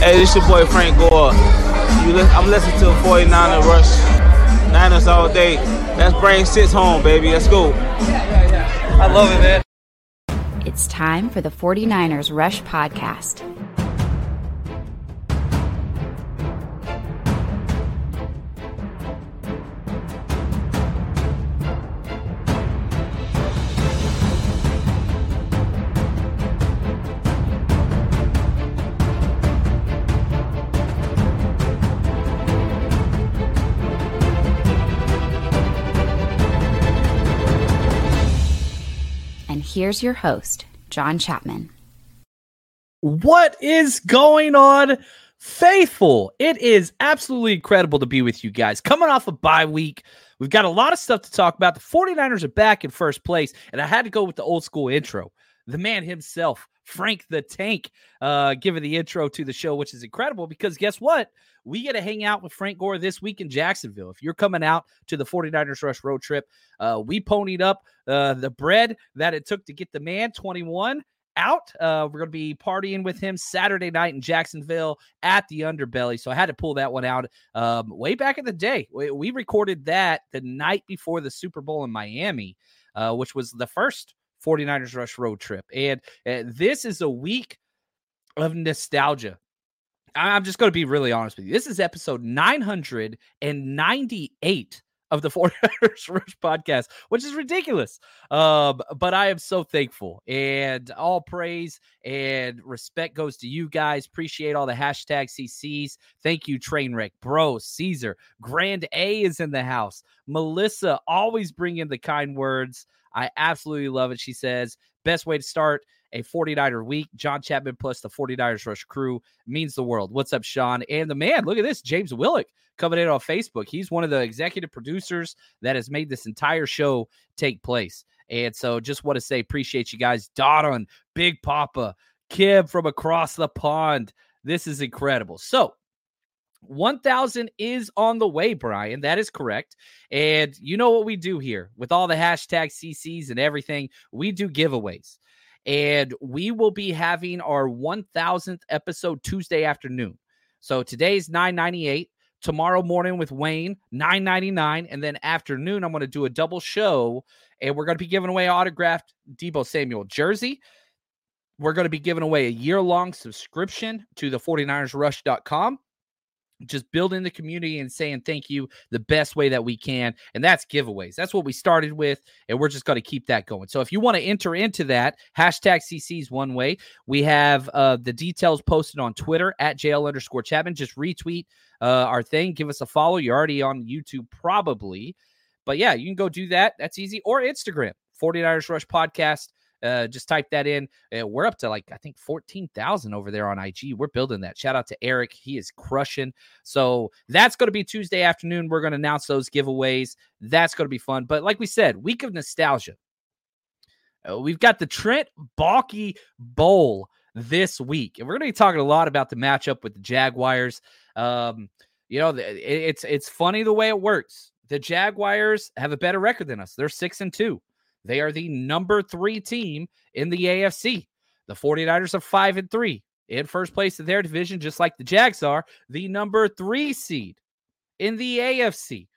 Hey, this your boy Frank Gore. Li- I'm listening to 49er Rush. Niners all day. Let's bring six home, baby. Let's go. Yeah, yeah, yeah. I love it, man. It's time for the 49ers Rush Podcast. Here's your host, John Chapman. What is going on, faithful? It is absolutely incredible to be with you guys. Coming off a bye week, we've got a lot of stuff to talk about. The 49ers are back in first place, and I had to go with the old school intro. The man himself, Frank the Tank, uh, giving the intro to the show, which is incredible because guess what? We get to hang out with Frank Gore this week in Jacksonville. If you're coming out to the 49ers Rush road trip, uh, we ponied up uh, the bread that it took to get the man 21 out. Uh, we're going to be partying with him Saturday night in Jacksonville at the Underbelly. So I had to pull that one out um, way back in the day. We, we recorded that the night before the Super Bowl in Miami, uh, which was the first 49ers Rush road trip. And uh, this is a week of nostalgia. I'm just going to be really honest with you. This is episode 998 of the 49ers Rush podcast, which is ridiculous. Um, but I am so thankful and all praise and respect goes to you guys. Appreciate all the hashtag CCs. Thank you, Trainwreck, Bro, Caesar, Grand A is in the house. Melissa always bring in the kind words. I absolutely love it. She says, best way to start a 49er week. John Chapman plus the 49ers Rush crew means the world. What's up, Sean? And the man, look at this, James Willick coming in on Facebook. He's one of the executive producers that has made this entire show take place. And so just want to say, appreciate you guys. Don, Big Papa, Kim from across the pond. This is incredible. So 1000 is on the way, Brian. That is correct. And you know what we do here with all the hashtag CCs and everything? We do giveaways. And we will be having our 1000th episode Tuesday afternoon. So today's 998. Tomorrow morning with Wayne, 999. And then afternoon, I'm going to do a double show. And we're going to be giving away autographed Deebo Samuel jersey. We're going to be giving away a year long subscription to the 49ersrush.com just building the community and saying thank you the best way that we can. And that's giveaways. That's what we started with. And we're just going to keep that going. So if you want to enter into that, hashtag CC's one way. We have uh, the details posted on Twitter at JL underscore Chapman. Just retweet uh, our thing. Give us a follow. You're already on YouTube, probably. But yeah, you can go do that. That's easy. Or Instagram, 49ers Rush Podcast. Uh, just type that in. Uh, we're up to like I think fourteen thousand over there on IG. We're building that. Shout out to Eric. He is crushing. So that's going to be Tuesday afternoon. We're going to announce those giveaways. That's going to be fun. But like we said, week of nostalgia. Uh, we've got the Trent Baalke Bowl this week, and we're going to be talking a lot about the matchup with the Jaguars. Um, you know, it's it's funny the way it works. The Jaguars have a better record than us. They're six and two. They are the number three team in the AFC. The 49ers are five and three in first place in their division, just like the Jags are, the number three seed in the AFC.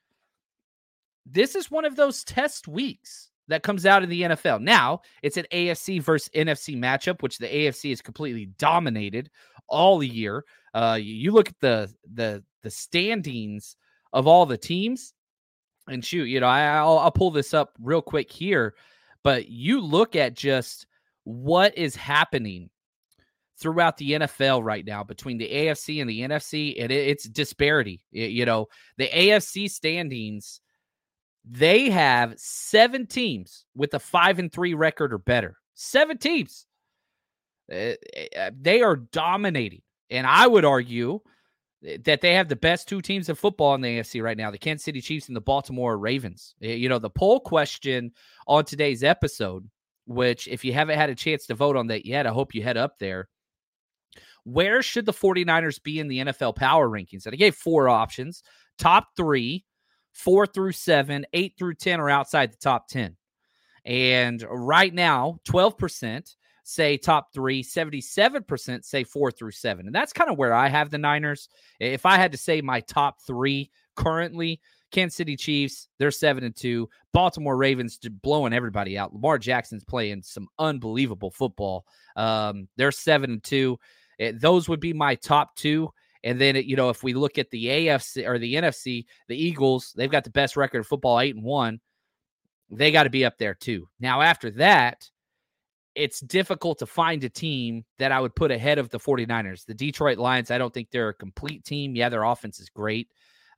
This is one of those test weeks that comes out in the NFL. Now, it's an AFC versus NFC matchup, which the AFC has completely dominated all year. Uh, you look at the the the standings of all the teams, and shoot, you know, I, will I'll pull this up real quick here, but you look at just what is happening throughout the NFL right now between the AFC and the NFC, and it, it's disparity. It, you know, the AFC standings they have seven teams with a five and three record or better. Seven teams. Uh, they are dominating. And I would argue that they have the best two teams of football in the AFC right now the Kansas City Chiefs and the Baltimore Ravens. You know, the poll question on today's episode, which if you haven't had a chance to vote on that yet, I hope you head up there. Where should the 49ers be in the NFL power rankings? And I gave four options top three, four through seven, eight through 10 are outside the top 10. And right now, 12% say top three, 77% say four through seven. And that's kind of where I have the Niners. If I had to say my top three currently, Kansas City Chiefs, they're seven and two. Baltimore Ravens blowing everybody out. Lamar Jackson's playing some unbelievable football. Um, they're seven and two. It, those would be my top two. And then, you know, if we look at the AFC or the NFC, the Eagles, they've got the best record of football, eight and one. They got to be up there too. Now, after that, it's difficult to find a team that I would put ahead of the 49ers. The Detroit Lions, I don't think they're a complete team. Yeah, their offense is great.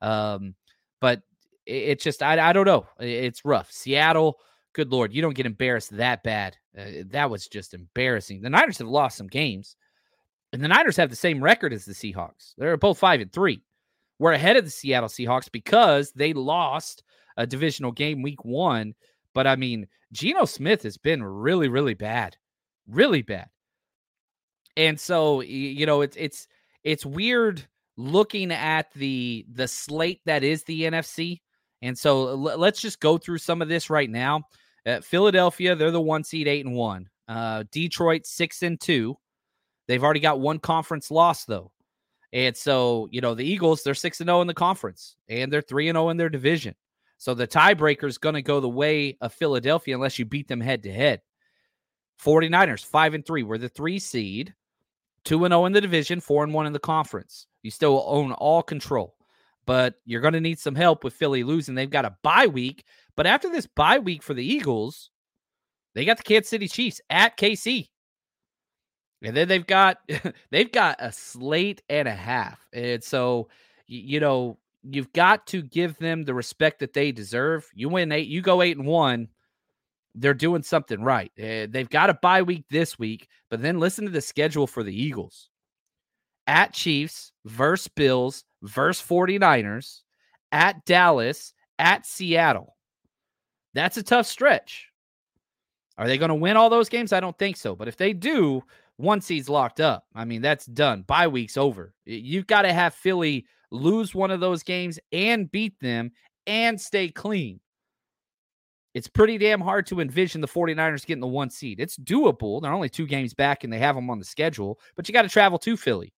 Um, but it's just, I, I don't know. It's rough. Seattle, good Lord, you don't get embarrassed that bad. Uh, that was just embarrassing. The Niners have lost some games. And the Niners have the same record as the Seahawks. They're both five and three. We're ahead of the Seattle Seahawks because they lost a divisional game week one. But I mean, Geno Smith has been really, really bad, really bad. And so you know, it's it's it's weird looking at the the slate that is the NFC. And so l- let's just go through some of this right now. Uh, Philadelphia, they're the one seed, eight and one. Uh, Detroit, six and two. They've already got one conference loss though. And so, you know, the Eagles, they're 6 and 0 in the conference and they're 3 and 0 in their division. So the tiebreaker is going to go the way of Philadelphia unless you beat them head to head. 49ers 5 and 3, we're the 3 seed, 2 and 0 in the division, 4 and 1 in the conference. You still own all control. But you're going to need some help with Philly losing. They've got a bye week, but after this bye week for the Eagles, they got the Kansas City Chiefs at KC. And then they've got they've got a slate and a half. And so you know, you've got to give them the respect that they deserve. You win eight, you go eight and one. They're doing something right. Uh, they've got a bye week this week, but then listen to the schedule for the Eagles at Chiefs versus Bills versus 49ers, at Dallas, at Seattle. That's a tough stretch. Are they going to win all those games? I don't think so. But if they do, one seed's locked up. I mean, that's done. Bye week's over. You've got to have Philly lose one of those games and beat them and stay clean. It's pretty damn hard to envision the 49ers getting the one seed. It's doable. They're only two games back and they have them on the schedule, but you got to travel to Philly.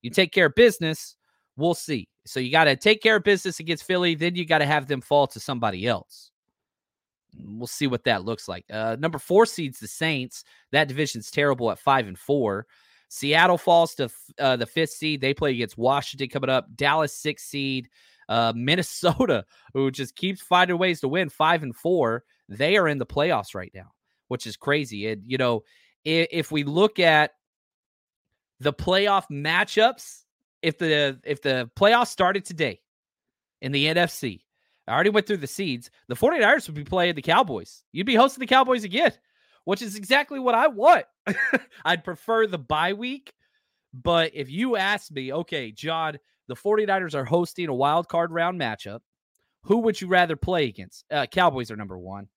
You take care of business, we'll see. So you got to take care of business against Philly, then you got to have them fall to somebody else. We'll see what that looks like. Uh, number four seeds the Saints. That division's terrible at five and four. Seattle falls to uh, the fifth seed. They play against Washington coming up. Dallas six seed. Uh, Minnesota, who just keeps finding ways to win, five and four. They are in the playoffs right now, which is crazy. And you know, if, if we look at the playoff matchups, if the if the playoffs started today in the NFC, I already went through the seeds. The 49ers would be playing the Cowboys. You'd be hosting the Cowboys again, which is exactly what I want. I'd prefer the bye week. But if you ask me, okay, John, the 49ers are hosting a wild card round matchup. Who would you rather play against? Uh, Cowboys are number one.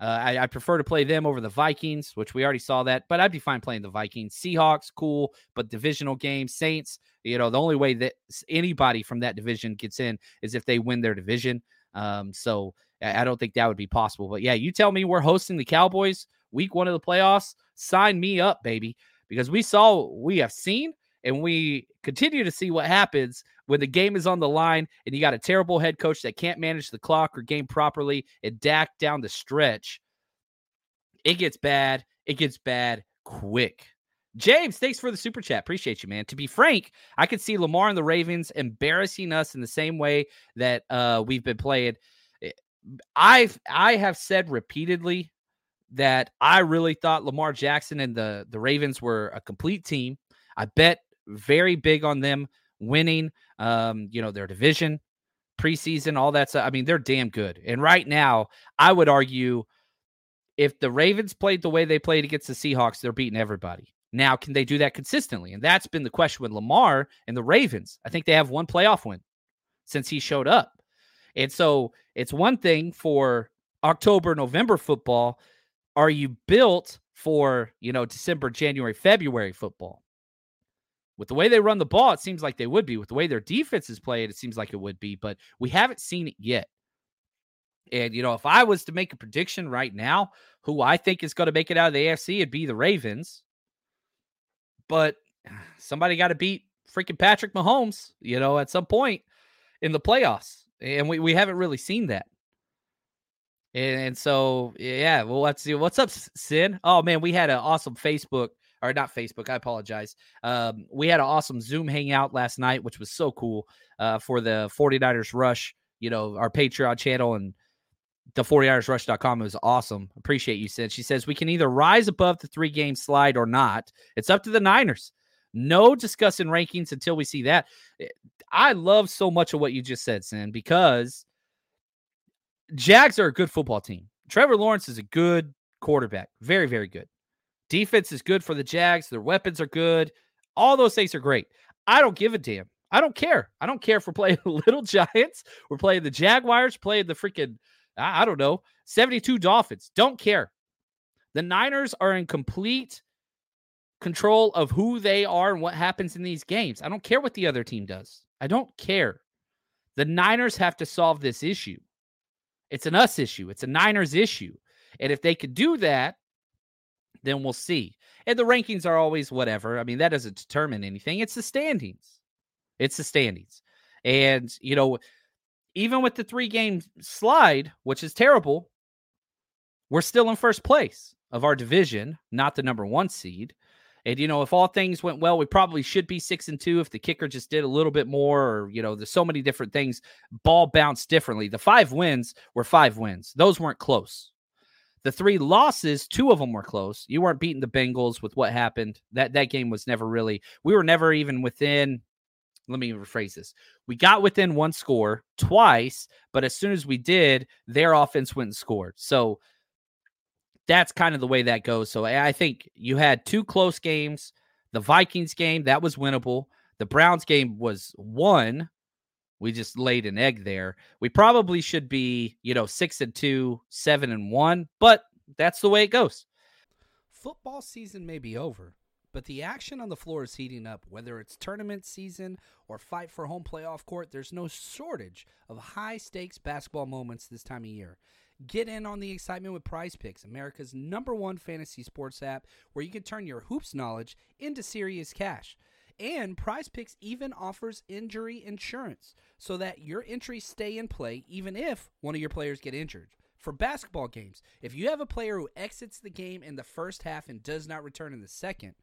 Uh, I, I, prefer to play them over the Vikings, which we already saw that, but I'd be fine playing the Vikings. Seahawks, cool, but divisional game. Saints, you know, the only way that anybody from that division gets in is if they win their division. Um, so I don't think that would be possible. But yeah, you tell me we're hosting the Cowboys week one of the playoffs. Sign me up, baby, because we saw, we have seen, and we continue to see what happens when the game is on the line and you got a terrible head coach that can't manage the clock or game properly and Dak down the stretch, it gets bad. It gets bad quick. James, thanks for the super chat. Appreciate you, man. To be frank, I could see Lamar and the Ravens embarrassing us in the same way that uh, we've been playing. I've I have said repeatedly that I really thought Lamar Jackson and the the Ravens were a complete team. I bet very big on them winning um, you know, their division, preseason, all that stuff. I mean, they're damn good. And right now, I would argue if the Ravens played the way they played against the Seahawks, they're beating everybody. Now, can they do that consistently? And that's been the question with Lamar and the Ravens. I think they have one playoff win since he showed up. And so it's one thing for October, November football. Are you built for, you know, December, January, February football? With the way they run the ball, it seems like they would be. With the way their defense is played, it seems like it would be, but we haven't seen it yet. And, you know, if I was to make a prediction right now, who I think is going to make it out of the AFC, it'd be the Ravens. But somebody got to beat freaking Patrick Mahomes, you know, at some point in the playoffs. And we, we haven't really seen that. And, and so, yeah, well, let's see. What's up, Sin? Oh, man, we had an awesome Facebook or not Facebook. I apologize. Um, we had an awesome Zoom hangout last night, which was so cool uh, for the 49ers Rush, you know, our Patreon channel and the 49ersrush.com. It was awesome. Appreciate you, Sin. She says we can either rise above the three game slide or not. It's up to the Niners. No discussing rankings until we see that. Eh, I love so much of what you just said, Sin, because Jags are a good football team. Trevor Lawrence is a good quarterback. Very, very good. Defense is good for the Jags. Their weapons are good. All those things are great. I don't give a damn. I don't care. I don't care if we're playing Little Giants. We're playing the Jaguars, playing the freaking, I don't know, 72 Dolphins. Don't care. The Niners are in complete control of who they are and what happens in these games. I don't care what the other team does. I don't care. The Niners have to solve this issue. It's an us issue, it's a Niners issue. And if they could do that, then we'll see. And the rankings are always whatever. I mean, that doesn't determine anything. It's the standings. It's the standings. And, you know, even with the three game slide, which is terrible, we're still in first place of our division, not the number one seed. And you know, if all things went well, we probably should be six and two if the kicker just did a little bit more, or you know, there's so many different things. Ball bounced differently. The five wins were five wins; those weren't close. The three losses, two of them were close. You weren't beating the Bengals with what happened. That that game was never really. We were never even within. Let me rephrase this. We got within one score twice, but as soon as we did, their offense went and scored. So that's kind of the way that goes. So I think you had two close games. The Vikings game that was winnable. The Browns game was one we just laid an egg there. We probably should be, you know, six and two, seven and one, but that's the way it goes. Football season may be over, but the action on the floor is heating up. Whether it's tournament season or fight for home playoff court, there's no shortage of high stakes basketball moments this time of year. Get in on the excitement with Prize Picks, America's number one fantasy sports app, where you can turn your hoops knowledge into serious cash. And Prize Picks even offers injury insurance so that your entries stay in play even if one of your players get injured. For basketball games, if you have a player who exits the game in the first half and does not return in the second,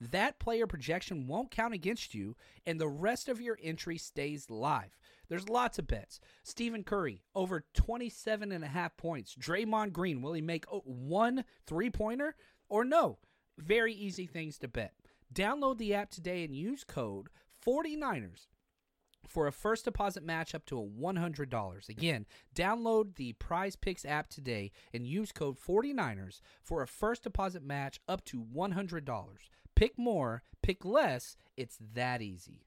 that player projection won't count against you and the rest of your entry stays live. There's lots of bets. Stephen Curry, over 27 and a half points. Draymond Green, will he make oh, one three pointer or no? Very easy things to bet. Download the app today and use code 49ers for a first deposit match up to a $100. Again, download the Prize Picks app today and use code 49ers for a first deposit match up to $100. Pick more, pick less, it's that easy.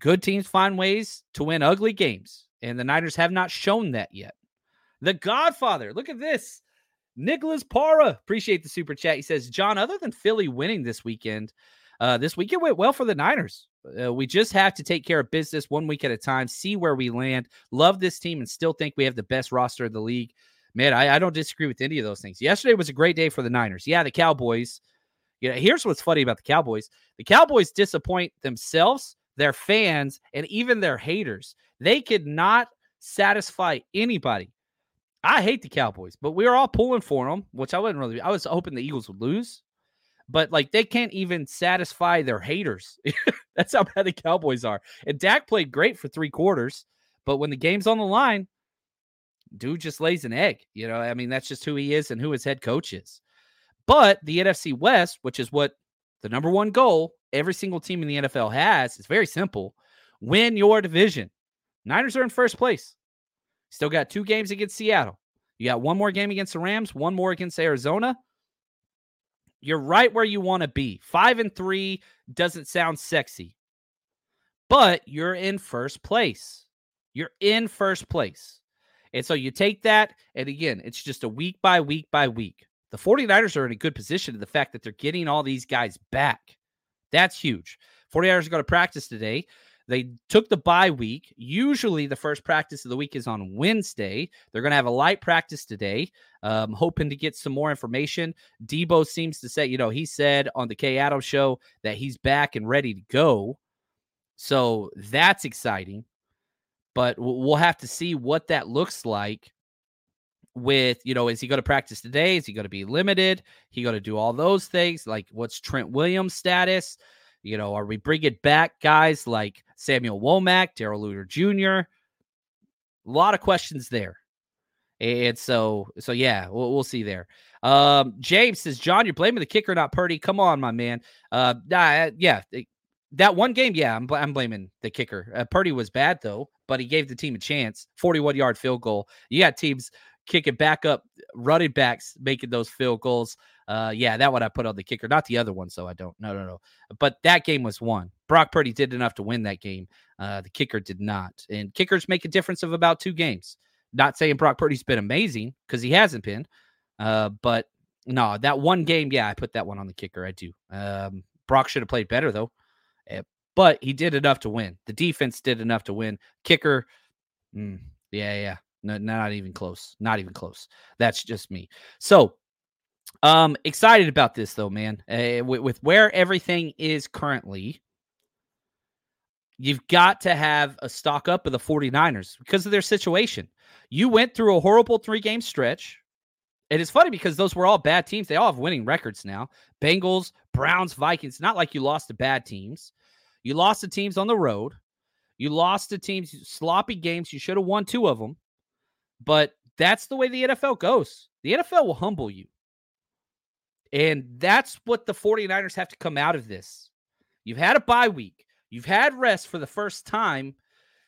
Good teams find ways to win ugly games, and the Niners have not shown that yet. The Godfather, look at this. Nicholas Para, appreciate the super chat. He says, John, other than Philly winning this weekend, uh, this weekend went well for the Niners. Uh, we just have to take care of business one week at a time, see where we land. Love this team and still think we have the best roster of the league. Man, I, I don't disagree with any of those things. Yesterday was a great day for the Niners. Yeah, the Cowboys. You know, here's what's funny about the Cowboys. The Cowboys disappoint themselves, their fans, and even their haters. They could not satisfy anybody. I hate the Cowboys, but we were all pulling for them, which I wasn't really. I was hoping the Eagles would lose, but like they can't even satisfy their haters. That's how bad the Cowboys are. And Dak played great for three quarters, but when the game's on the line, dude just lays an egg. You know, I mean, that's just who he is and who his head coach is. But the NFC West, which is what the number one goal every single team in the NFL has, is very simple win your division. Niners are in first place. Still got two games against Seattle. You got one more game against the Rams, one more against Arizona. You're right where you want to be. Five and three doesn't sound sexy, but you're in first place. You're in first place. And so you take that, and again, it's just a week by week by week. The 49ers are in a good position to the fact that they're getting all these guys back. That's huge. 49ers are going to practice today. They took the bye week. Usually, the first practice of the week is on Wednesday. They're going to have a light practice today, um, hoping to get some more information. Deebo seems to say, you know, he said on the Kay Adams show that he's back and ready to go. So that's exciting. But we'll have to see what that looks like with you know is he going to practice today? Is he going to be limited? He going to do all those things? Like what's trent williams status? You know are we bringing back guys like samuel womack Darrell luter jr a lot of questions there. And so so yeah we'll, we'll see there. Um james says john you're blaming the kicker not purdy? Come on my man. Uh nah, yeah that one game yeah i'm, I'm blaming the kicker. Uh, purdy was bad though but he gave the team a chance. 41 yard field goal. You got teams kicking back up, running backs making those field goals. Uh, yeah, that one I put on the kicker, not the other one. So I don't. No, no, no. But that game was won. Brock Purdy did enough to win that game. Uh, the kicker did not. And kickers make a difference of about two games. Not saying Brock Purdy's been amazing because he hasn't been. Uh, but no, that one game, yeah, I put that one on the kicker. I do. Um, Brock should have played better though, uh, but he did enough to win. The defense did enough to win. Kicker, mm, yeah, yeah. No, not even close. Not even close. That's just me. So, um, excited about this though, man. Uh, with, with where everything is currently, you've got to have a stock up of the 49ers because of their situation. You went through a horrible three game stretch. It's funny because those were all bad teams. They all have winning records now. Bengals, Browns, Vikings. Not like you lost to bad teams. You lost to teams on the road. You lost to teams, sloppy games. You should have won two of them. But that's the way the NFL goes. The NFL will humble you. And that's what the 49ers have to come out of this. You've had a bye week, you've had rest for the first time,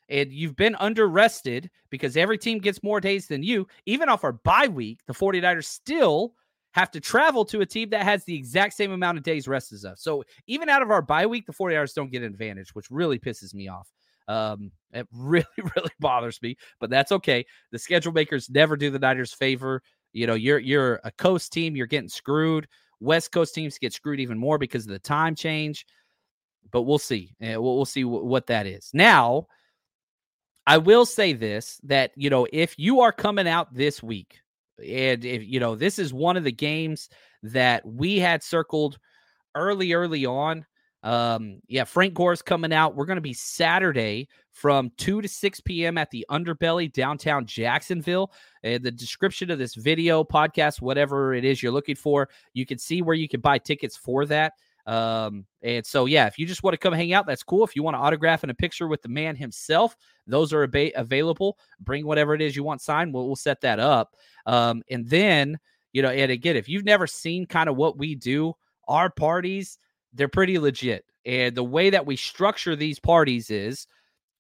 and you've been under rested because every team gets more days than you. Even off our bye week, the 49ers still have to travel to a team that has the exact same amount of days rest as us. So even out of our bye week, the 49ers don't get an advantage, which really pisses me off. Um, it really, really bothers me, but that's okay. The schedule makers never do the Niners favor. You know, you're you're a coast team, you're getting screwed. West Coast teams get screwed even more because of the time change. but we'll see. Uh, we'll, we'll see what that is. Now, I will say this that, you know, if you are coming out this week, and if, you know, this is one of the games that we had circled early, early on. Um, yeah, Frank Gore's coming out. We're going to be Saturday from 2 to 6 p.m. at the Underbelly downtown Jacksonville. And the description of this video, podcast, whatever it is you're looking for, you can see where you can buy tickets for that. Um, and so, yeah, if you just want to come hang out, that's cool. If you want to autograph and a picture with the man himself, those are ab- available. Bring whatever it is you want signed. We'll, we'll set that up. Um, and then, you know, and again, if you've never seen kind of what we do, our parties, they're pretty legit. And the way that we structure these parties is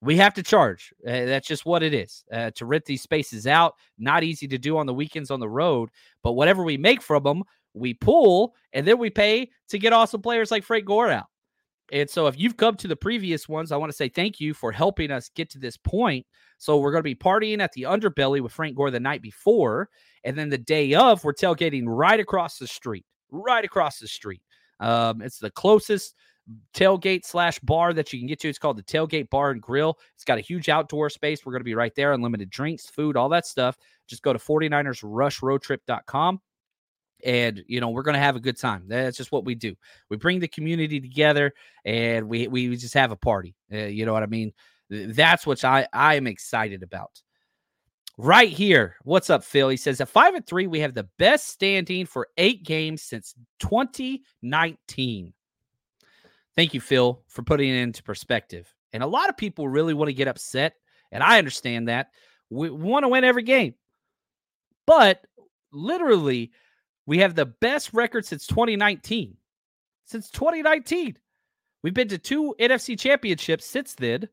we have to charge. Uh, that's just what it is. Uh, to rent these spaces out, not easy to do on the weekends on the road, but whatever we make from them, we pull and then we pay to get awesome players like Frank Gore out. And so if you've come to the previous ones, I want to say thank you for helping us get to this point. So we're going to be partying at the underbelly with Frank Gore the night before. And then the day of, we're tailgating right across the street, right across the street. Um, it's the closest tailgate slash bar that you can get to. It's called the Tailgate Bar and Grill. It's got a huge outdoor space. We're going to be right there, unlimited drinks, food, all that stuff. Just go to 49ersrushroadtrip.com and you know we're going to have a good time that's just what we do we bring the community together and we we just have a party uh, you know what i mean that's what i i am excited about right here. What's up phil he says at five and three we have the best standing for eight games since 2019 thank you phil for putting it into perspective. And a lot of people really want to get upset and i understand that we want to win every game. But literally we have the best record since 2019. Since 2019. We've been to two NFC championships since then,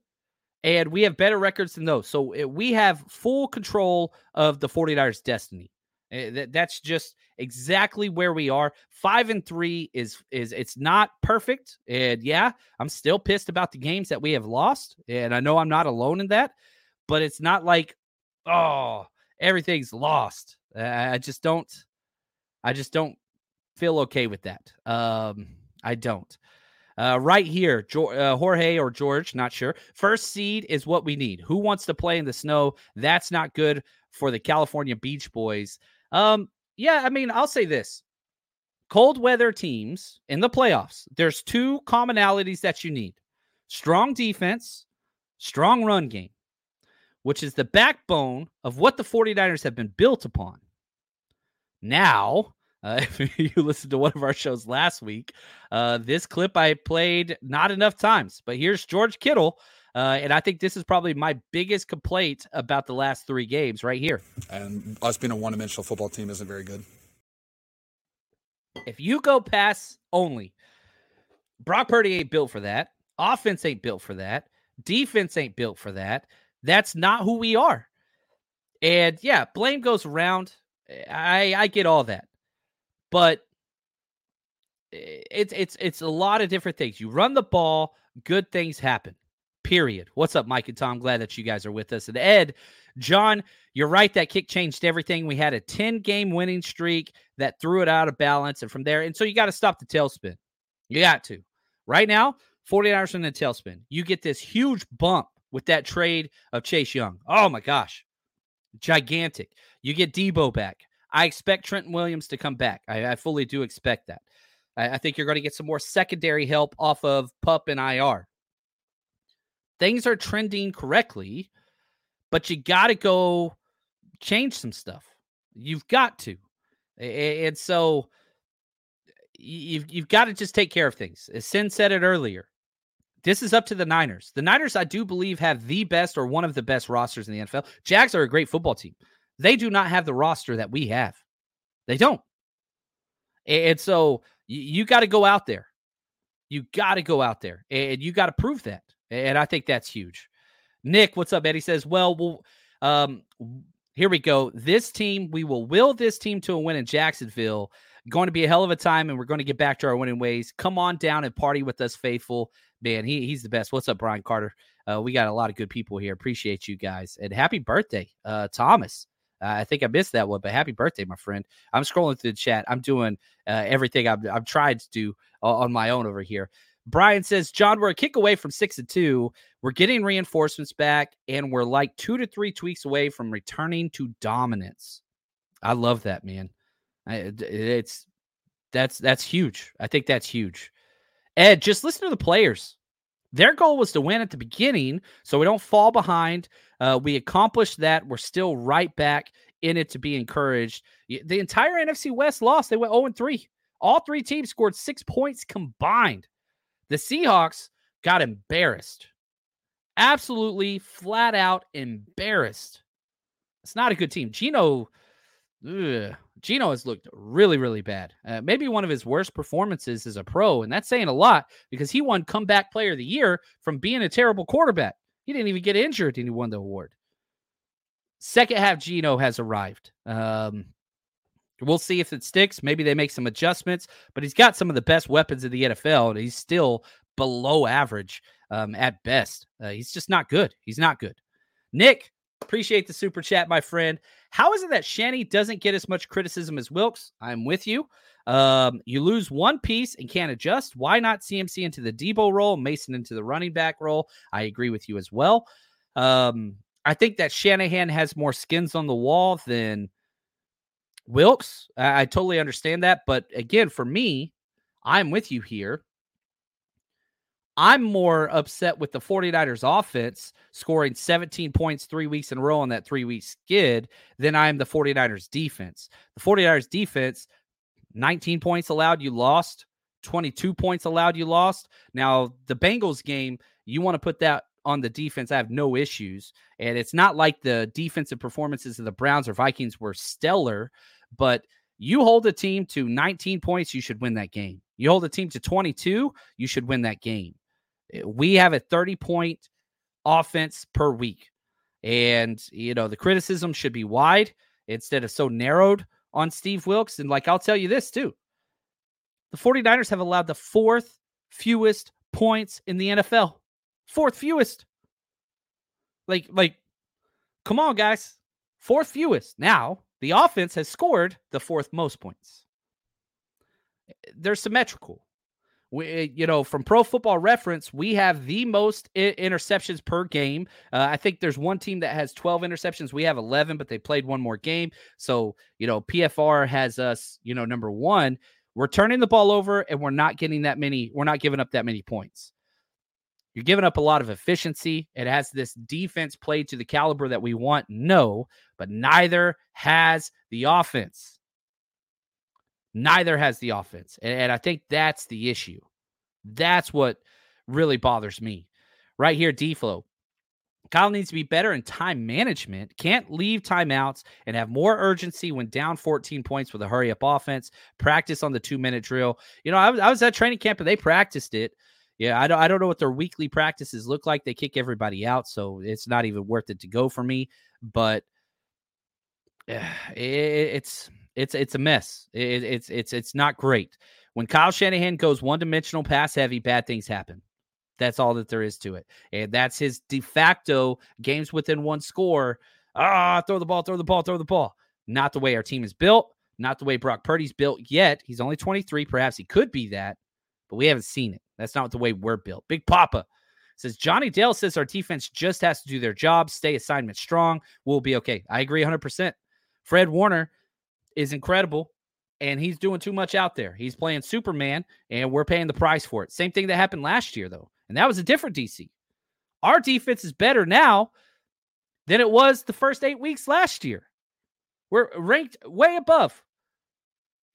and we have better records than those. So eh, we have full control of the 49ers' destiny. Eh, that's just exactly where we are. Five and three is is it's not perfect, and yeah, I'm still pissed about the games that we have lost, and I know I'm not alone in that. But it's not like oh everything's lost. I just don't. I just don't feel okay with that. Um, I don't. Uh, right here, uh, Jorge or George, not sure. First seed is what we need. Who wants to play in the snow? That's not good for the California Beach Boys. Um, yeah, I mean, I'll say this: cold weather teams in the playoffs. There's two commonalities that you need: strong defense, strong run game, which is the backbone of what the 49ers have been built upon. Now, uh, if you listened to one of our shows last week, uh, this clip I played not enough times, but here's George Kittle. Uh, and I think this is probably my biggest complaint about the last three games right here. And us being a one dimensional football team isn't very good. If you go pass only, Brock Purdy ain't built for that. Offense ain't built for that. Defense ain't built for that. That's not who we are. And yeah, blame goes around. I I get all that but eh, it's it's it's a lot of different things. You run the ball, good things happen. Period. What's up, Mike and Tom? Glad that you guys are with us. And Ed, John, you're right. That kick changed everything. We had a 10 game winning streak that threw it out of balance. And from there, and so you got to stop the tailspin. You got to. Right now, 49ers in the tailspin. You get this huge bump with that trade of Chase Young. Oh my gosh. Gigantic. You get Deebo back. I expect Trent Williams to come back. I, I fully do expect that. I, I think you're going to get some more secondary help off of Pup and IR. Things are trending correctly, but you got to go change some stuff. You've got to. And so you've, you've got to just take care of things. As Sin said it earlier, this is up to the Niners. The Niners, I do believe, have the best or one of the best rosters in the NFL. Jags are a great football team. They do not have the roster that we have. They don't. And so you, got to go out there. You got to go out there and you got to prove that. And I think that's huge. Nick, what's up, Eddie says, well, well, um, here we go. This team, we will will this team to a win in Jacksonville. Going to be a hell of a time, and we're going to get back to our winning ways. Come on down and party with us, faithful. Man, he, he's the best. What's up, Brian Carter? Uh, we got a lot of good people here. Appreciate you guys. And happy birthday, uh, Thomas. Uh, I think I missed that one, but happy birthday, my friend. I'm scrolling through the chat. I'm doing uh, everything I've, I've tried to do on my own over here. Brian says, John, we're a kick away from six to two. We're getting reinforcements back, and we're like two to three tweaks away from returning to dominance. I love that, man. It's that's that's huge. I think that's huge. Ed, just listen to the players. Their goal was to win at the beginning, so we don't fall behind. Uh, we accomplished that. We're still right back in it to be encouraged. The entire NFC West lost. They went 0 3. All three teams scored six points combined. The Seahawks got embarrassed. Absolutely flat out embarrassed. It's not a good team. Geno, ugh, Geno has looked really, really bad. Uh, maybe one of his worst performances as a pro. And that's saying a lot because he won comeback player of the year from being a terrible quarterback. He didn't even get injured and he won the award. Second half, Geno has arrived. Um, We'll see if it sticks. Maybe they make some adjustments, but he's got some of the best weapons in the NFL, and he's still below average um, at best. Uh, he's just not good. He's not good. Nick, appreciate the super chat, my friend. How is it that Shanny doesn't get as much criticism as Wilks? I'm with you. Um, you lose one piece and can't adjust. Why not CMC into the Deebo role, Mason into the running back role? I agree with you as well. Um, I think that Shanahan has more skins on the wall than Wilks, I, I totally understand that. But again, for me, I'm with you here. I'm more upset with the 49ers offense scoring 17 points three weeks in a row on that three week skid than I am the 49ers defense. The 49ers defense, 19 points allowed, you lost. 22 points allowed, you lost. Now, the Bengals game, you want to put that on the defense. I have no issues. And it's not like the defensive performances of the Browns or Vikings were stellar. But you hold a team to 19 points, you should win that game. You hold a team to 22, you should win that game. Eh, we have a 30 point offense per week. And, you know, the criticism should be wide instead of so narrowed on Steve Wilks. And, like, I'll tell you this too the 49ers have allowed the fourth fewest points in the NFL. Fourth fewest. Like, like, come on, guys. Fourth fewest. Now, the offense has scored the fourth most points. They're symmetrical. We, you know, from Pro Football Reference, we have the most I- interceptions per game. Uh, I think there's one team that has 12 interceptions. We have 11, but they played one more game. So, you know, PFR has us, you know, number one. We're turning the ball over and we're not getting that many, we're not giving up that many points. You're giving up a lot of efficiency. It has this defense played to the caliber that we want. No, but neither has the offense. Neither has the offense. And, and I think that's the issue. That's what really bothers me. Right here, D-Flow. Kyle needs to be better in time management. Can't leave timeouts and have more urgency when down 14 points with a hurry up offense. Practice on the two minute drill. You know, I was, I was at training camp and they practiced it. Yeah, I don't I don't know what their weekly practices look like. They kick everybody out, so it's not even worth it to go for me. But it, it's it's it's a mess. It, it's it's it's not great. When Kyle Shanahan goes one dimensional pass heavy, bad things happen. That's all that there is to it, and that's his de facto games within one score. Ah, throw the ball, throw the ball, throw the ball. Not the way our team is built. Not the way Brock Purdy's built yet. He's only 23. Perhaps he could be that, but we haven't seen it. That's not the way we're built. Big Papa says Johnny Dale says our defense just has to do their job, stay assignment strong. We'll be okay. I agree 100%. Fred Warner is incredible and he's doing too much out there. He's playing Superman and we're paying the price for it. Same thing that happened last year, though. And that was a different DC. Our defense is better now than it was the first eight weeks last year. We're ranked way above.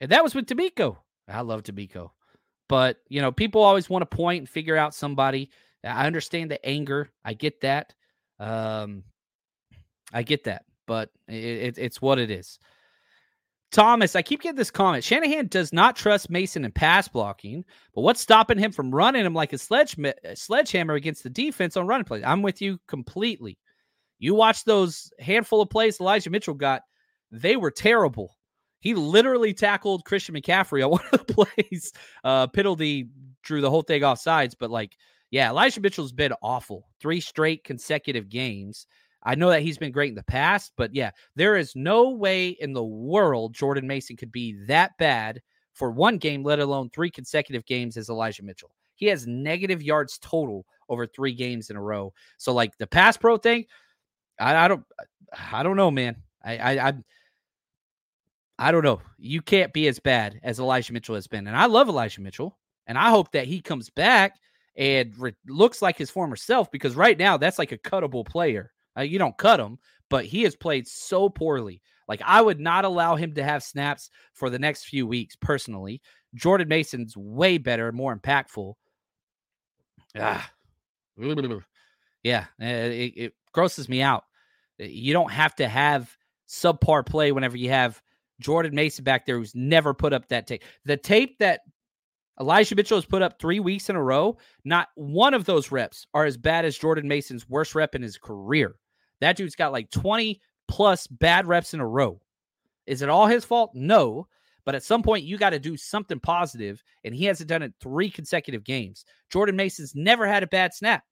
And that was with DeMeco. I love DeMeco. But, you know, people always want to point and figure out somebody. I understand the anger. I get that. Um, I get that, but it, it, it's what it is. Thomas, I keep getting this comment. Shanahan does not trust Mason in pass blocking, but what's stopping him from running him like a sledge, sledgehammer against the defense on running plays? I'm with you completely. You watch those handful of plays Elijah Mitchell got, they were terrible. He literally tackled Christian McCaffrey on one of the plays. Uh, Piddledy drew the whole thing off sides, but like, yeah, Elijah Mitchell's been awful. Three straight consecutive games. I know that he's been great in the past, but yeah, there is no way in the world Jordan Mason could be that bad for one game, let alone three consecutive games as Elijah Mitchell. He has negative yards total over three games in a row. So like the pass pro thing, I, I don't I don't know, man. I I I I don't know. You can't be as bad as Elijah Mitchell has been. And I love Elijah Mitchell. And I hope that he comes back and re- looks like his former self because right now that's like a cuttable player. Uh, you don't cut him, but he has played so poorly. Like I would not allow him to have snaps for the next few weeks personally. Jordan Mason's way better, more impactful. Ah. Yeah, eh, it, it grosses me out. Eh, you don't have to have subpar play whenever you have Jordan Mason back there who's never put up that tape. The tape that Elijah Mitchell has put up three weeks in a row, not one of those reps are as bad as Jordan Mason's worst rep in his career. That dude's got like 20 plus bad reps in a row. Is it all his fault? No. But at some point, you got to do something positive, and he hasn't done it three consecutive games. Jordan Mason's never had a bad snap.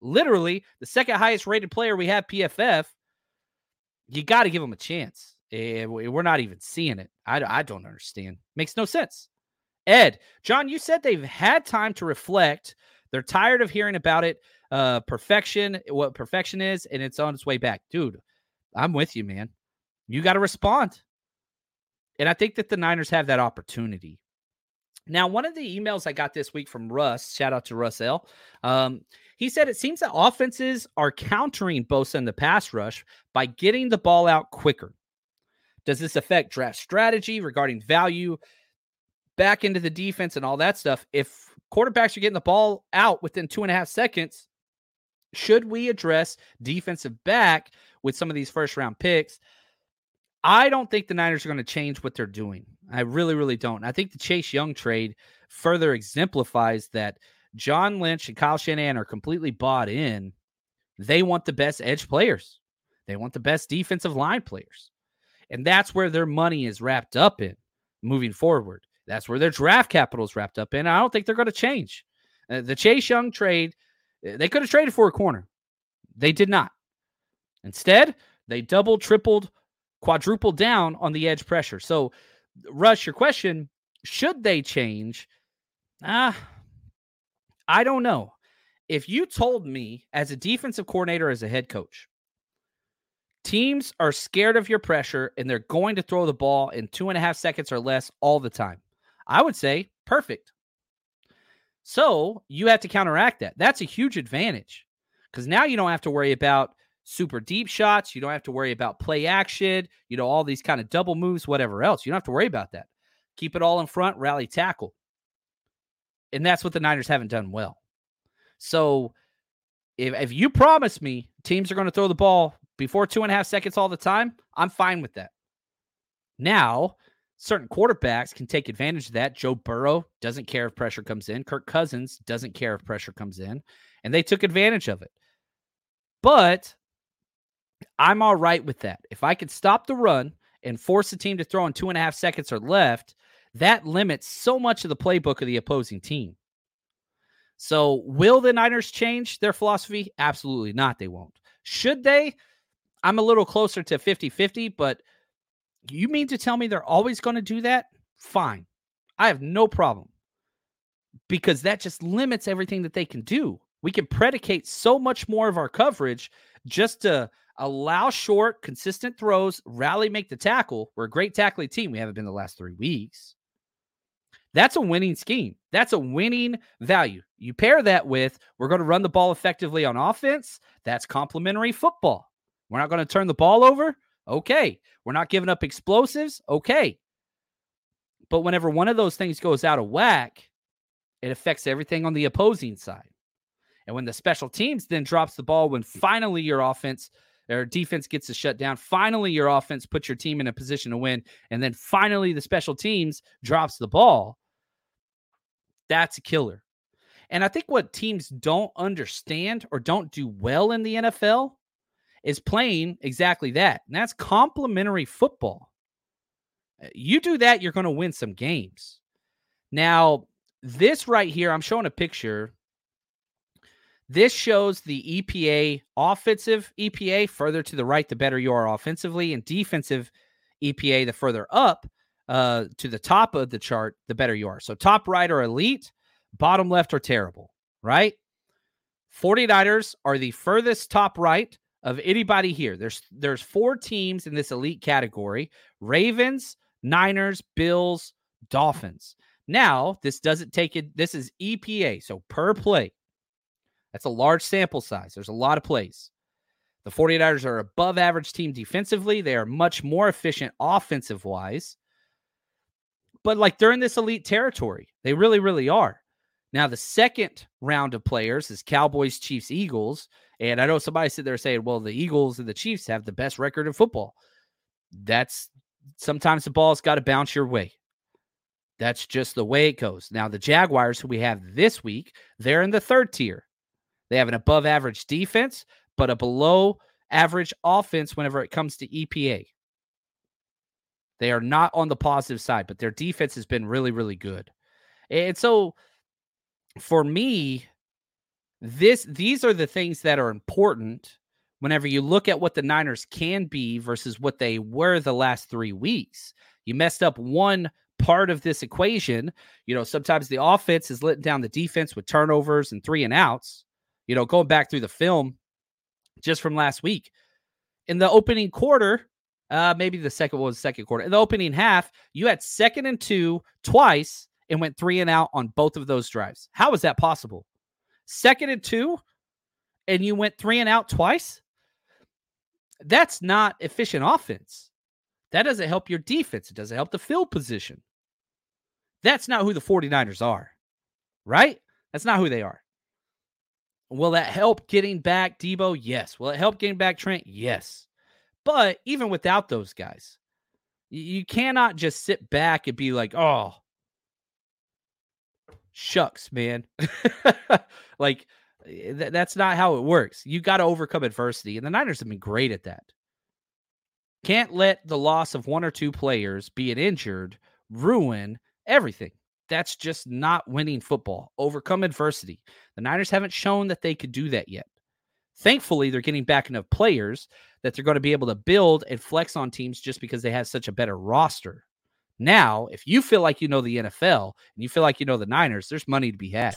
Literally, the second highest rated player we have, PFF, you got to give him a chance. And we're not even seeing it. I, I don't understand. Makes no sense. Ed, John, you said they've had time to reflect. They're tired of hearing about it. Uh, perfection, what perfection is, and it's on its way back. Dude, I'm with you, man. You got to respond. And I think that the Niners have that opportunity. Now, one of the emails I got this week from Russ, shout out to Russ L. Um, he said it seems that offenses are countering Bosa in the pass rush by getting the ball out quicker. Does this affect draft strategy regarding value back into the defense and all that stuff? If quarterbacks are getting the ball out within two and a half seconds, should we address defensive back with some of these first round picks? I don't think the Niners are going to change what they're doing. I really, really don't. I think the Chase Young trade further exemplifies that John Lynch and Kyle Shanahan are completely bought in. They want the best edge players, they want the best defensive line players. And that's where their money is wrapped up in moving forward. That's where their draft capital is wrapped up in. I don't think they're going to change. Uh, the Chase Young trade, they could have traded for a corner. They did not. Instead, they doubled, tripled, quadrupled down on the edge pressure. So, Rush, your question should they change? Ah, I don't know. If you told me as a defensive coordinator, as a head coach, Teams are scared of your pressure and they're going to throw the ball in two and a half seconds or less all the time. I would say perfect. So you have to counteract that. That's a huge advantage because now you don't have to worry about super deep shots. You don't have to worry about play action, you know, all these kind of double moves, whatever else. You don't have to worry about that. Keep it all in front, rally tackle. And that's what the Niners haven't done well. So if, if you promise me teams are going to throw the ball before two and a half seconds all the time, I'm fine with that. Now, certain quarterbacks can take advantage of that. Joe Burrow doesn't care if pressure comes in. Kirk Cousins doesn't care if pressure comes in. And they took advantage of it. But I'm all right with that. If I could stop the run and force the team to throw in two and a half seconds or left, that limits so much of the playbook of the opposing team. So, will the Niners change their philosophy? Absolutely not. They won't. Should they? I'm a little closer to 50 50, but you mean to tell me they're always going to do that? Fine. I have no problem because that just limits everything that they can do. We can predicate so much more of our coverage just to allow short, consistent throws, rally, make the tackle. We're a great tackling team. We haven't been the last three weeks. That's a winning scheme. That's a winning value. You pair that with we're going to run the ball effectively on offense. That's complementary football. We're not going to turn the ball over. Okay. We're not giving up explosives. Okay. But whenever one of those things goes out of whack, it affects everything on the opposing side. And when the special teams then drops the ball, when finally your offense or defense gets to shut down, finally your offense puts your team in a position to win, and then finally the special teams drops the ball, that's a killer. And I think what teams don't understand or don't do well in the NFL is playing exactly that. And that's complementary football. Uh, you do that, you're going to win some games. Now, this right here, I'm showing a picture. This shows the EPA offensive EPA. Further to the right, the better you are offensively, and defensive EPA, the further up uh, to the top of the chart, the better you are. So, top right are elite, bottom left are terrible, right? 49ers are the furthest top right of anybody here. There's there's four teams in this elite category: Ravens, Niners, Bills, Dolphins. Now, this doesn't take it this is EPA, so per play. That's a large sample size. There's a lot of plays. The 49ers are above average team defensively. They are much more efficient offensive wise. But like they're in this elite territory. They really, really are. Now, the second round of players is Cowboys, Chiefs, Eagles. And I know somebody sit there saying, well, the Eagles and the Chiefs have the best record in football. That's sometimes the ball's got to bounce your way. That's just the way it goes. Now, the Jaguars, who we have this week, they're in the third tier. They have an above average defense, but a below average offense whenever it comes to EPA. They are not on the positive side, but their defense has been really, really good. And so for me, this these are the things that are important whenever you look at what the Niners can be versus what they were the last three weeks. You messed up one part of this equation. You know, sometimes the offense is letting down the defense with turnovers and three and outs. You know, going back through the film just from last week. In the opening quarter, uh, maybe the second was second quarter. In the opening half, you had second and two twice and went three and out on both of those drives. How is that possible? Second and two, and you went three and out twice? That's not efficient offense. That doesn't help your defense. It doesn't help the field position. That's not who the 49ers are, right? That's not who they are. Will that help getting back Deebo? Yes. Will it help getting back Trent? Yes. But even without those guys, you cannot just sit back and be like, oh, shucks, man. like eh, th- that's not how it works. You got to overcome adversity, and the Niners have been great at that. Can't let the loss of one or two players, be it injured, ruin everything. That's just not winning football. Overcome adversity. The Niners haven't shown that they could do that yet. Thankfully, they're getting back enough players that they're going to be able to build and flex on teams just because they have such a better roster. Now, if you feel like you know the NFL and you feel like you know the Niners, there's money to be had.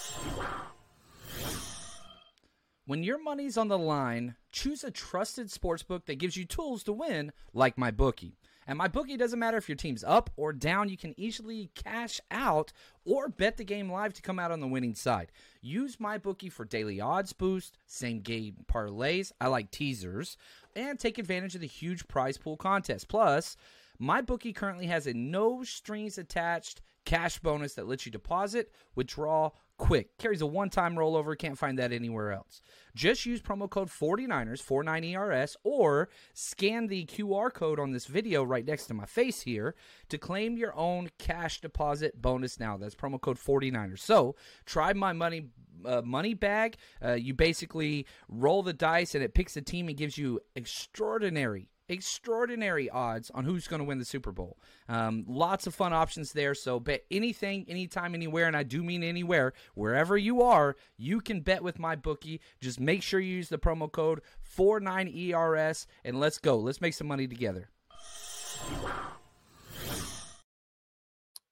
When your money's on the line, choose a trusted sportsbook that gives you tools to win, like my bookie. And my bookie doesn't matter if your team's up or down, you can easily cash out or bet the game live to come out on the winning side. Use my bookie for daily odds boost, same game parlays, I like teasers, and take advantage of the huge prize pool contest. Plus, MyBookie currently has a no strings attached cash bonus that lets you deposit, withdraw quick. Carries a one time rollover. Can't find that anywhere else. Just use promo code 49ers, 49ERS, or scan the QR code on this video right next to my face here to claim your own cash deposit bonus now. That's promo code 49ers. So try my money. Uh, money bag. Uh, you basically roll the dice and it picks a team and gives you extraordinary extraordinary odds on who's going to win the Super Bowl. Um, lots of fun options there. So bet anything, anytime, anywhere, and I do mean anywhere, wherever you are, you can bet with my bookie. Just make sure you use the promo code 49ERS and let's go. Let's make some money together.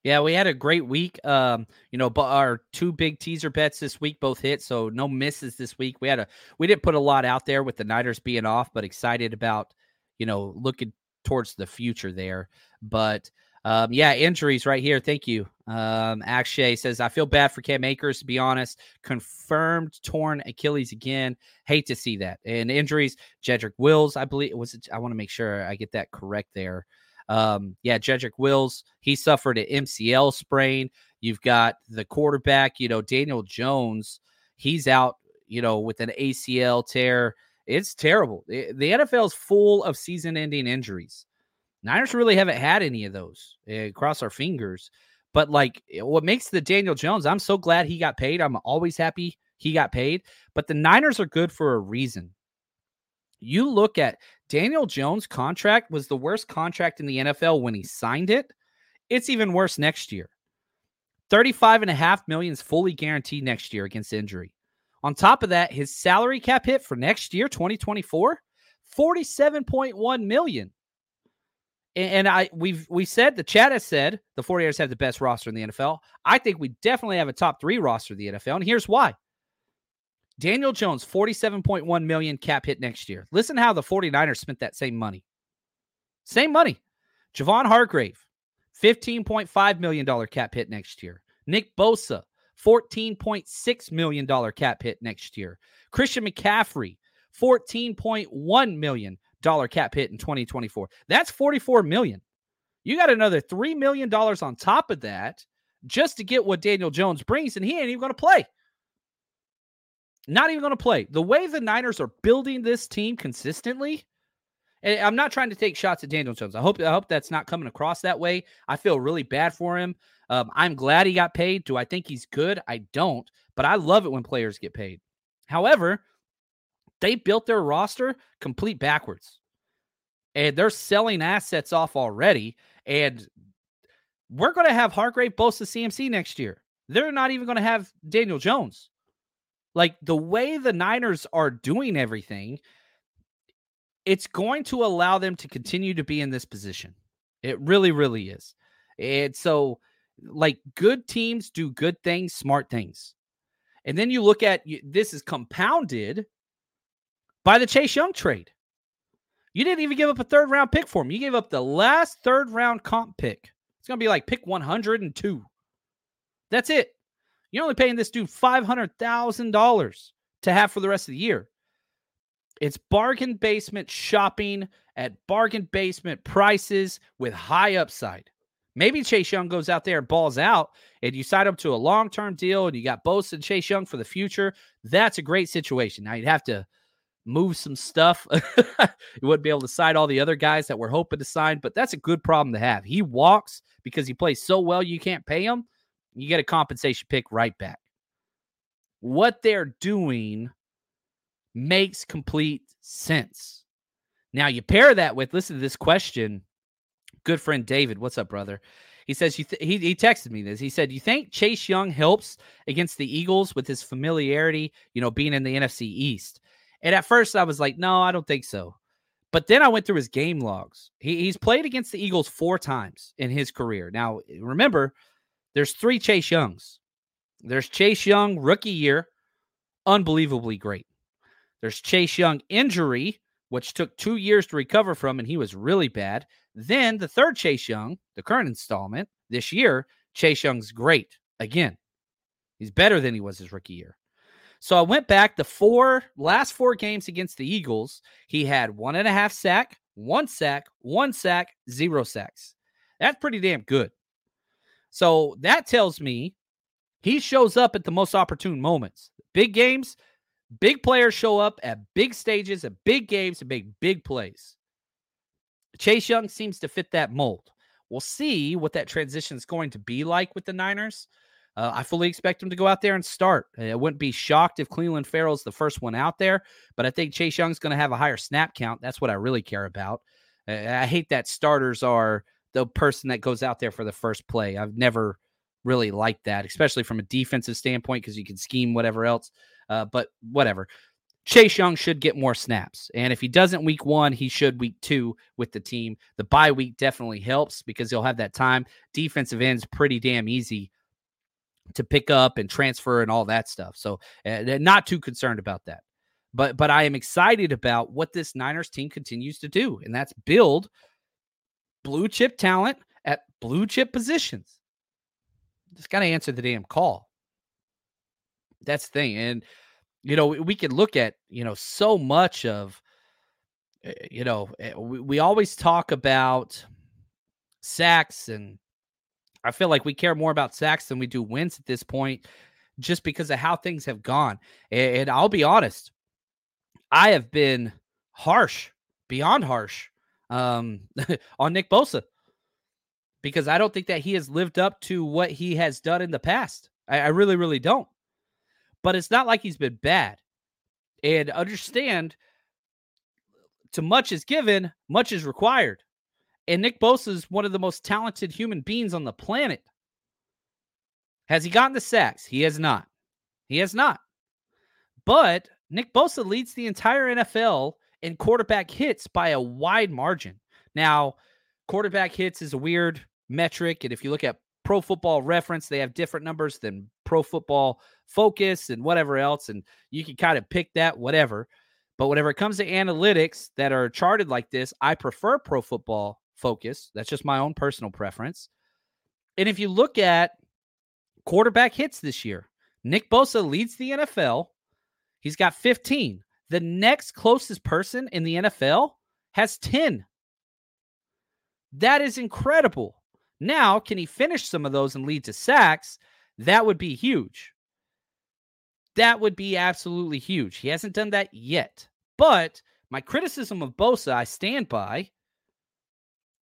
Yeah, we had a great week. Um, you know, but our two big teaser bets this week both hit, so no misses this week. We had a we didn't put a lot out there with the Niners being off, but excited about you know, looking towards the future there. But um, yeah, injuries right here. Thank you. Um, Akshay says, I feel bad for Cam Akers, to be honest. Confirmed torn Achilles again. Hate to see that. And injuries, Jedrick Wills, I believe was it, I want to make sure I get that correct there. Um, yeah, Jedrick Wills, he suffered an MCL sprain. You've got the quarterback, you know, Daniel Jones, he's out, you know, with an ACL tear. It's terrible. The, the NFL is full of season ending injuries. Niners really haven't had any of those. Uh, cross our fingers. But like eh, what makes the Daniel Jones, I'm so glad he got paid. I'm always happy he got paid. But the Niners are good for a reason. You look at Daniel Jones' contract was the worst contract in the NFL when he signed it. It's even worse next year. 35 and a half million is fully guaranteed next year against injury. On top of that, his salary cap hit for next year, 2024, 47.1 million. And I we've we said the chat has said the 49ers have the best roster in the NFL. I think we definitely have a top three roster in the NFL. And here's why. Daniel Jones, 47.1 million cap hit next year. Listen how the 49ers spent that same money. Same money. Javon Hargrave, $15.5 million cap hit next year. Nick Bosa, $14.6 million cap hit next year. Christian McCaffrey, $14.1 million cap hit in 2024. That's 44 million. You got another $3 million on top of that just to get what Daniel Jones brings, and he ain't even going to play. Not even going to play. The way the Niners are building this team consistently, I'm not trying to take shots at Daniel Jones. I hope I hope that's not coming across that way. I feel really bad for him. Um, I'm glad he got paid. Do I think he's good? I don't, but I love it when players get paid. However, they built their roster complete backwards. And they're selling assets off already. And we're going to have Hargrave Bosa CMC next year. They're not even going to have Daniel Jones. Like the way the Niners are doing everything, it's going to allow them to continue to be in this position. It really, really is. And so, like, good teams do good things, smart things. And then you look at this is compounded by the Chase Young trade. You didn't even give up a third round pick for him. You gave up the last third round comp pick. It's going to be like pick 102. That's it. You're only paying this dude $500,000 to have for the rest of the year. It's bargain basement shopping at bargain basement prices with high upside. Maybe Chase Young goes out there and balls out, and you sign up to a long term deal, and you got Bosa and Chase Young for the future. That's a great situation. Now you'd have to move some stuff. you wouldn't be able to sign all the other guys that we're hoping to sign, but that's a good problem to have. He walks because he plays so well, you can't pay him. You get a compensation pick right back. What they're doing makes complete sense. Now you pair that with listen to this question. Good friend David, what's up, brother? He says you th- he he texted me this. He said, "You think Chase Young helps against the Eagles with his familiarity, you know, being in the NFC East?" And at first I was like, "No, I don't think so." But then I went through his game logs. He, he's played against the Eagles four times in his career. Now, remember, there's three Chase Youngs. There's Chase Young rookie year, unbelievably great. There's Chase Young injury, which took two years to recover from, and he was really bad. Then the third Chase Young, the current installment this year, Chase Young's great again. He's better than he was his rookie year. So I went back the four last four games against the Eagles. He had one and a half sack, one sack, one sack, zero sacks. That's pretty damn good. So that tells me he shows up at the most opportune moments. Big games, Big players show up at big stages, at big games, and make big plays. Chase Young seems to fit that mold. We'll see what that transition is going to be like with the Niners. Uh, I fully expect him to go out there and start. I wouldn't be shocked if Clelin Ferrell's the first one out there, but I think Chase Young's going to have a higher snap count. That's what I really care about. Uh, I hate that starters are the person that goes out there for the first play. I've never really liked that, especially from a defensive standpoint, because you can scheme whatever else. Uh, but whatever. Chase Young should get more snaps. And if he doesn't week one, he should week two with the team. The bye week definitely helps because he'll have that time. Defensive ends pretty damn easy to pick up and transfer and all that stuff. So uh, not too concerned about that. But but I am excited about what this Niners team continues to do, and that's build blue chip talent at blue chip positions. Just got to answer the damn call. That's the thing. And, you know, we can look at, you know, so much of, eh, you know, eh, we, we always talk about sacks and I feel like we care more about sacks than we do wins at this point just because of how things have gone. And, and I'll be honest, I have been harsh, beyond harsh, um, on Nick Bosa because I don't think that he has lived up to what he has done in the past. I, I really, really don't but it's not like he's been bad. And understand to much is given, much is required. And Nick Bosa is one of the most talented human beings on the planet. Has he gotten the sacks? He has not. He has not. But Nick Bosa leads the entire NFL in quarterback hits by a wide margin. Now, quarterback hits is a weird metric. And if you look at pro football reference, they have different numbers than pro football focus and whatever else. And you can kind of pick that, whatever. But whenever it comes to analytics that are charted like this, I prefer pro football focus. That's just my own personal preference. And if you look at quarterback hits this year, Nick Bosa leads the NFL. He's got 15. The next closest person in the NFL has 10. That is incredible. Now, can he finish some of those and lead to sacks? That would be huge. That would be absolutely huge. He hasn't done that yet. But my criticism of Bosa, I stand by.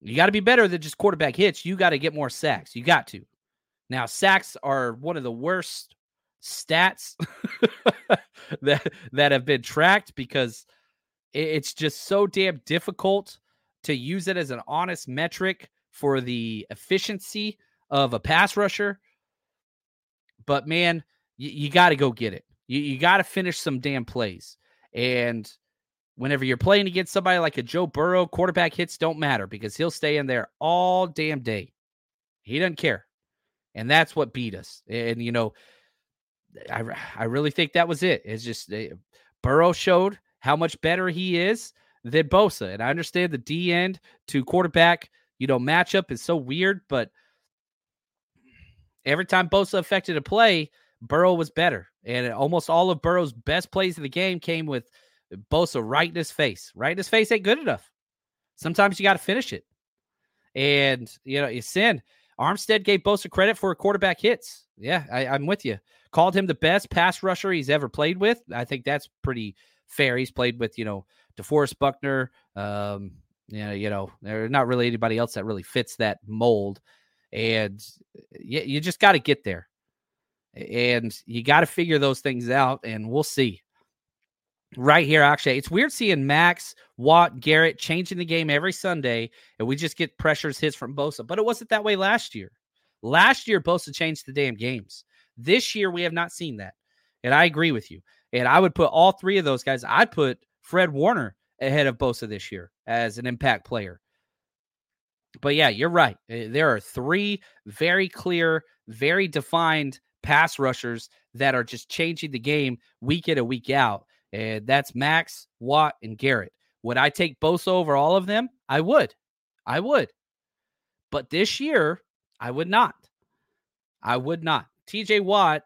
You got to be better than just quarterback hits. You got to get more sacks. You got to. Now, sacks are one of the worst stats that that have been tracked because it's just so damn difficult to use it as an honest metric for the efficiency of a pass rusher. But man, you, you got to go get it. You, you got to finish some damn plays. And whenever you're playing against somebody like a Joe Burrow, quarterback hits don't matter because he'll stay in there all damn day. He doesn't care. And that's what beat us. And, you know, I, I really think that was it. It's just uh, Burrow showed how much better he is than Bosa. And I understand the D end to quarterback, you know, matchup is so weird, but every time Bosa affected a play, Burrow was better. And almost all of Burrow's best plays of the game came with Bosa right in his face. Right in his face ain't good enough. Sometimes you got to finish it. And, you know, you sin. Armstead gave Bosa credit for a quarterback hits. Yeah, I, I'm with you. Called him the best pass rusher he's ever played with. I think that's pretty fair. He's played with, you know, DeForest Buckner. Um, you know, you know, there's not really anybody else that really fits that mold. And uh, you, you just got to get there. And you got to figure those things out, and we'll see. Right here, actually, it's weird seeing Max, Watt, Garrett changing the game every Sunday, and we just get pressures hits from Bosa. But it wasn't that way last year. Last year, Bosa changed the damn games. This year, we have not seen that. And I agree with you. And I would put all three of those guys, I'd put Fred Warner ahead of Bosa this year as an impact player. But yeah, you're right. Eh, there are three very clear, very defined pass rushers that are just changing the game week in and week out. And that's Max, Watt, and Garrett. Would I take Bosa over all of them? I would. I would. But this year, I would not. I would not. TJ Watt,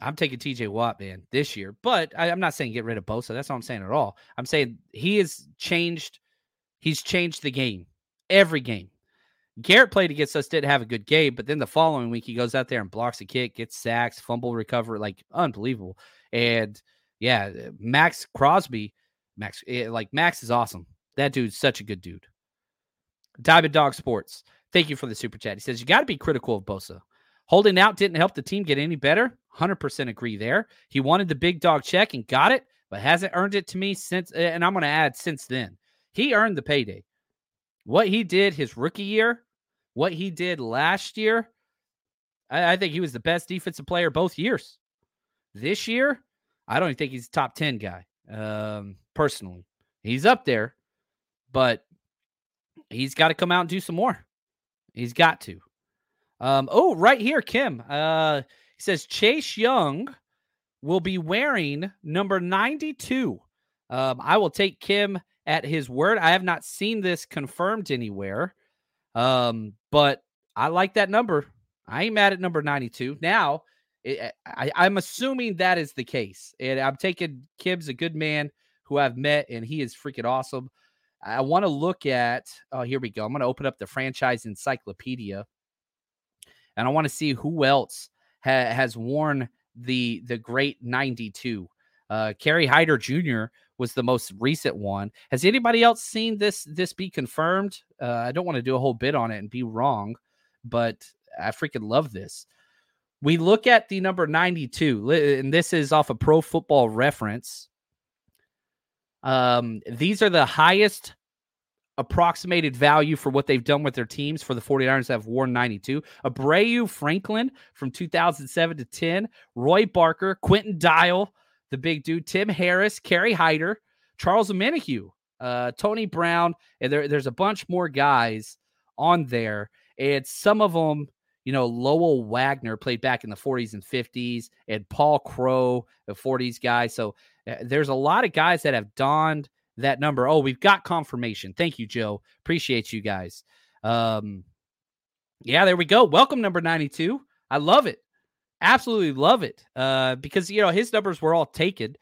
I'm taking TJ Watt, man, this year. But I, am not saying get rid of Bosa. That's not I'm saying at all. I'm saying he has changed. He's changed the game. Every game. Garrett played against us, didn't have a good game, but then the following week he goes out there and blocks a kick, gets sacks, fumble recover, like unbelievable. And yeah, Maxx Crosby, Max, eh, like Max is awesome. That dude's such a good dude. Diamond Dog Sports, thank you for the super chat. He says you got to be critical of Bosa. Holding out didn't help the team get any better. 100% agree there. He wanted the big dog check and got it, but hasn't earned it to me since. And I'm going to add since then. He earned the payday. What he did his rookie year, what he did last year, I, I think he was the best defensive player both years. This year, I don't think he's a top 10 guy. Um, personally, he's up there, but he's got to come out and do some more. He's got to. Um, oh, right here, Kim. Uh, he says Chase Young will be wearing number 92. Um, I will take Kim at his word. I have not seen this confirmed anywhere. Um, but I like that number. I ain't mad at number 92. Now, it, I, I'm assuming that is the case. And I'm taking Kim's a good man who I've met, and he is freaking awesome. I want to look at, oh, here we go. I'm going to open up the franchise encyclopedia. And I want to see who else ha- has worn the the great 92. Uh, Kerry Hyder Jr. was the most recent one. Has anybody else seen this this be confirmed? Uh, I don't want to do a whole bit on it and be wrong, but I freaking love this. We look at the number 92, and this is off a of pro football reference. Um, these are the highest approximated value for what they've done with their teams for the 49ers that have worn 92. Aubrayo Franklin from 2007 to 10, Roy Barker, Quinton Dial, the big dude, Tim Harris, Kerry Hyder, Charles Omenihu, uh, Tony Brown, and there, there's a bunch more guys on there. And some of them, you know, Lowell Wagner played back in the 40s and 50s, and Paul Crow, the 40s guy. So uh, there's a lot of guys that have donned that number. Oh, we've got confirmation. Thank you, Joe. Appreciate you guys. Um, yeah, there we go. Welcome, number 92. I love it. Absolutely love it. Uh, because you know his numbers were all taken.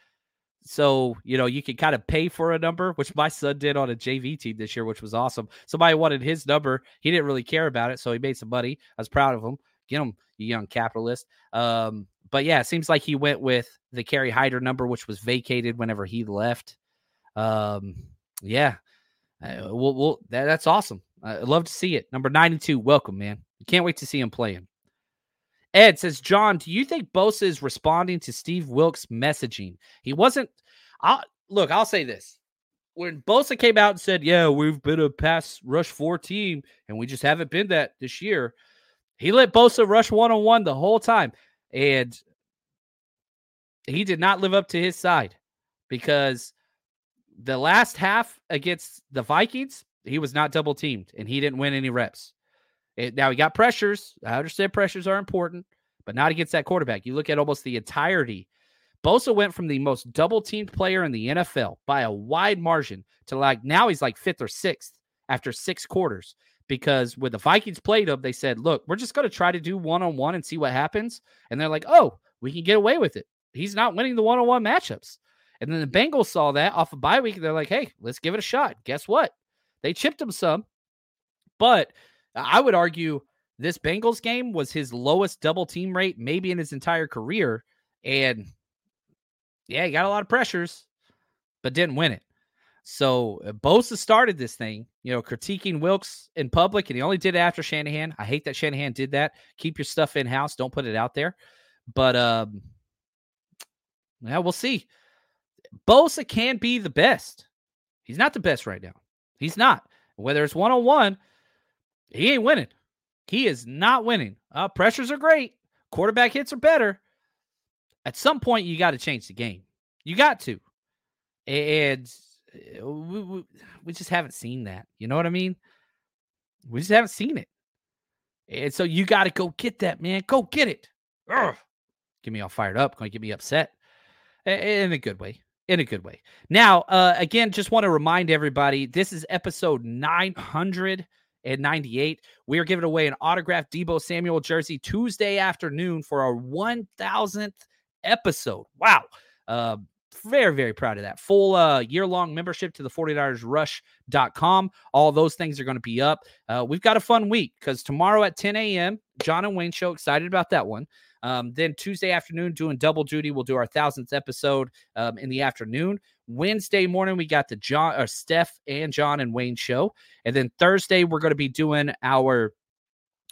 So, you know, you can kind of pay for a number, which my son did on a JV team this year, which was awesome. Somebody wanted his number. He didn't really care about it. So he made some money. I was proud of him. Get him, you young capitalist. Um, but yeah, it seems like he went with the Kerry Hyder number, which was vacated whenever he left. Um, yeah, uh, we'll, that, that's awesome. I love to see it. Number 92, welcome, man. Can't wait to see him playing. Ed says, John, do you think Bosa is responding to Steve Wilks' messaging? He wasn't. I'll, look, I'll say this. When Bosa came out and said, Yeah, we've been a pass rush four team, and we just haven't been that this year, he let Bosa rush one on one the whole time. And he did not live up to his side because the last half against the Vikings, he was not double teamed and he didn't win any reps. It, now he got pressures. I understand pressures are important, but not against that quarterback. You look at almost the entirety. Bosa went from the most double teamed player in the NFL by a wide margin to like now he's like fifth or sixth after six quarters. Because when the Vikings played him, they said, Look, we're just going to try to do one on one and see what happens. And they're like, Oh, we can get away with it. He's not winning the one on one matchups. And then the Bengals saw that off of bye week. They're like, Hey, let's give it a shot. Guess what? They chipped him some, but I would argue this Bengals game was his lowest double team rate, maybe in his entire career. And yeah, he got a lot of pressures, but didn't win it. So uh, Bosa started this thing, you know, critiquing Wilks in public, and he only did it after Shanahan. I hate that Shanahan did that. Keep your stuff in house, don't put it out there. But um, yeah, we'll see. Bosa can't be the best. He's not the best right now. He's not. Whether it's one on one, he ain't winning. He is not winning. Uh, pressures are great. Quarterback hits are better. At some point, you got to change the game. You got to. And uh, we, we, we just haven't seen that. You know what I mean? We just haven't seen it. And so you got to go get that, man. Go get it. Ugh. Get me all fired up. Going to get me upset in a good way in a good way. Now, uh, again, just want to remind everybody this is episode 998. We are giving away an autographed Deebo Samuel jersey Tuesday afternoon for our 1000th episode. Wow. Uh, very, very proud of that. Full uh, year long membership to the 49ersrush.com. All those things are going to be up. Uh, we've got a fun week because tomorrow at 10 a.m., John and Wayne show. Excited about that one. Um, then Tuesday afternoon, doing double duty. We'll do our thousandth episode um, in the afternoon. Wednesday morning, we got the John or uh, Steph and John and Wayne show. And then Thursday, we're going to be doing our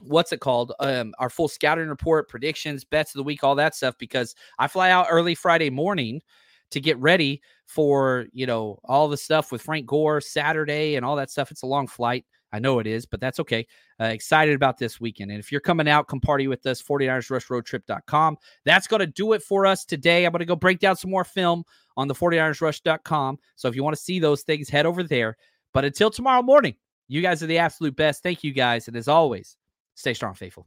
what's it called? Um, our full scouting report, predictions, bets of the week, all that stuff. Because I fly out early Friday morning to get ready for you know all the stuff with Frank Gore Saturday and all that stuff. It's a long flight. I know it is, but that's okay. Uh, excited about this weekend. And if you're coming out, come party with us, 49ersrushroadtrip.com. That's going to do it for us today. I'm going to go break down some more film on the 49ersrush.com. So if you want to see those things, head over there. But until tomorrow morning, you guys are the absolute best. Thank you guys. And as always, stay strong, faithful.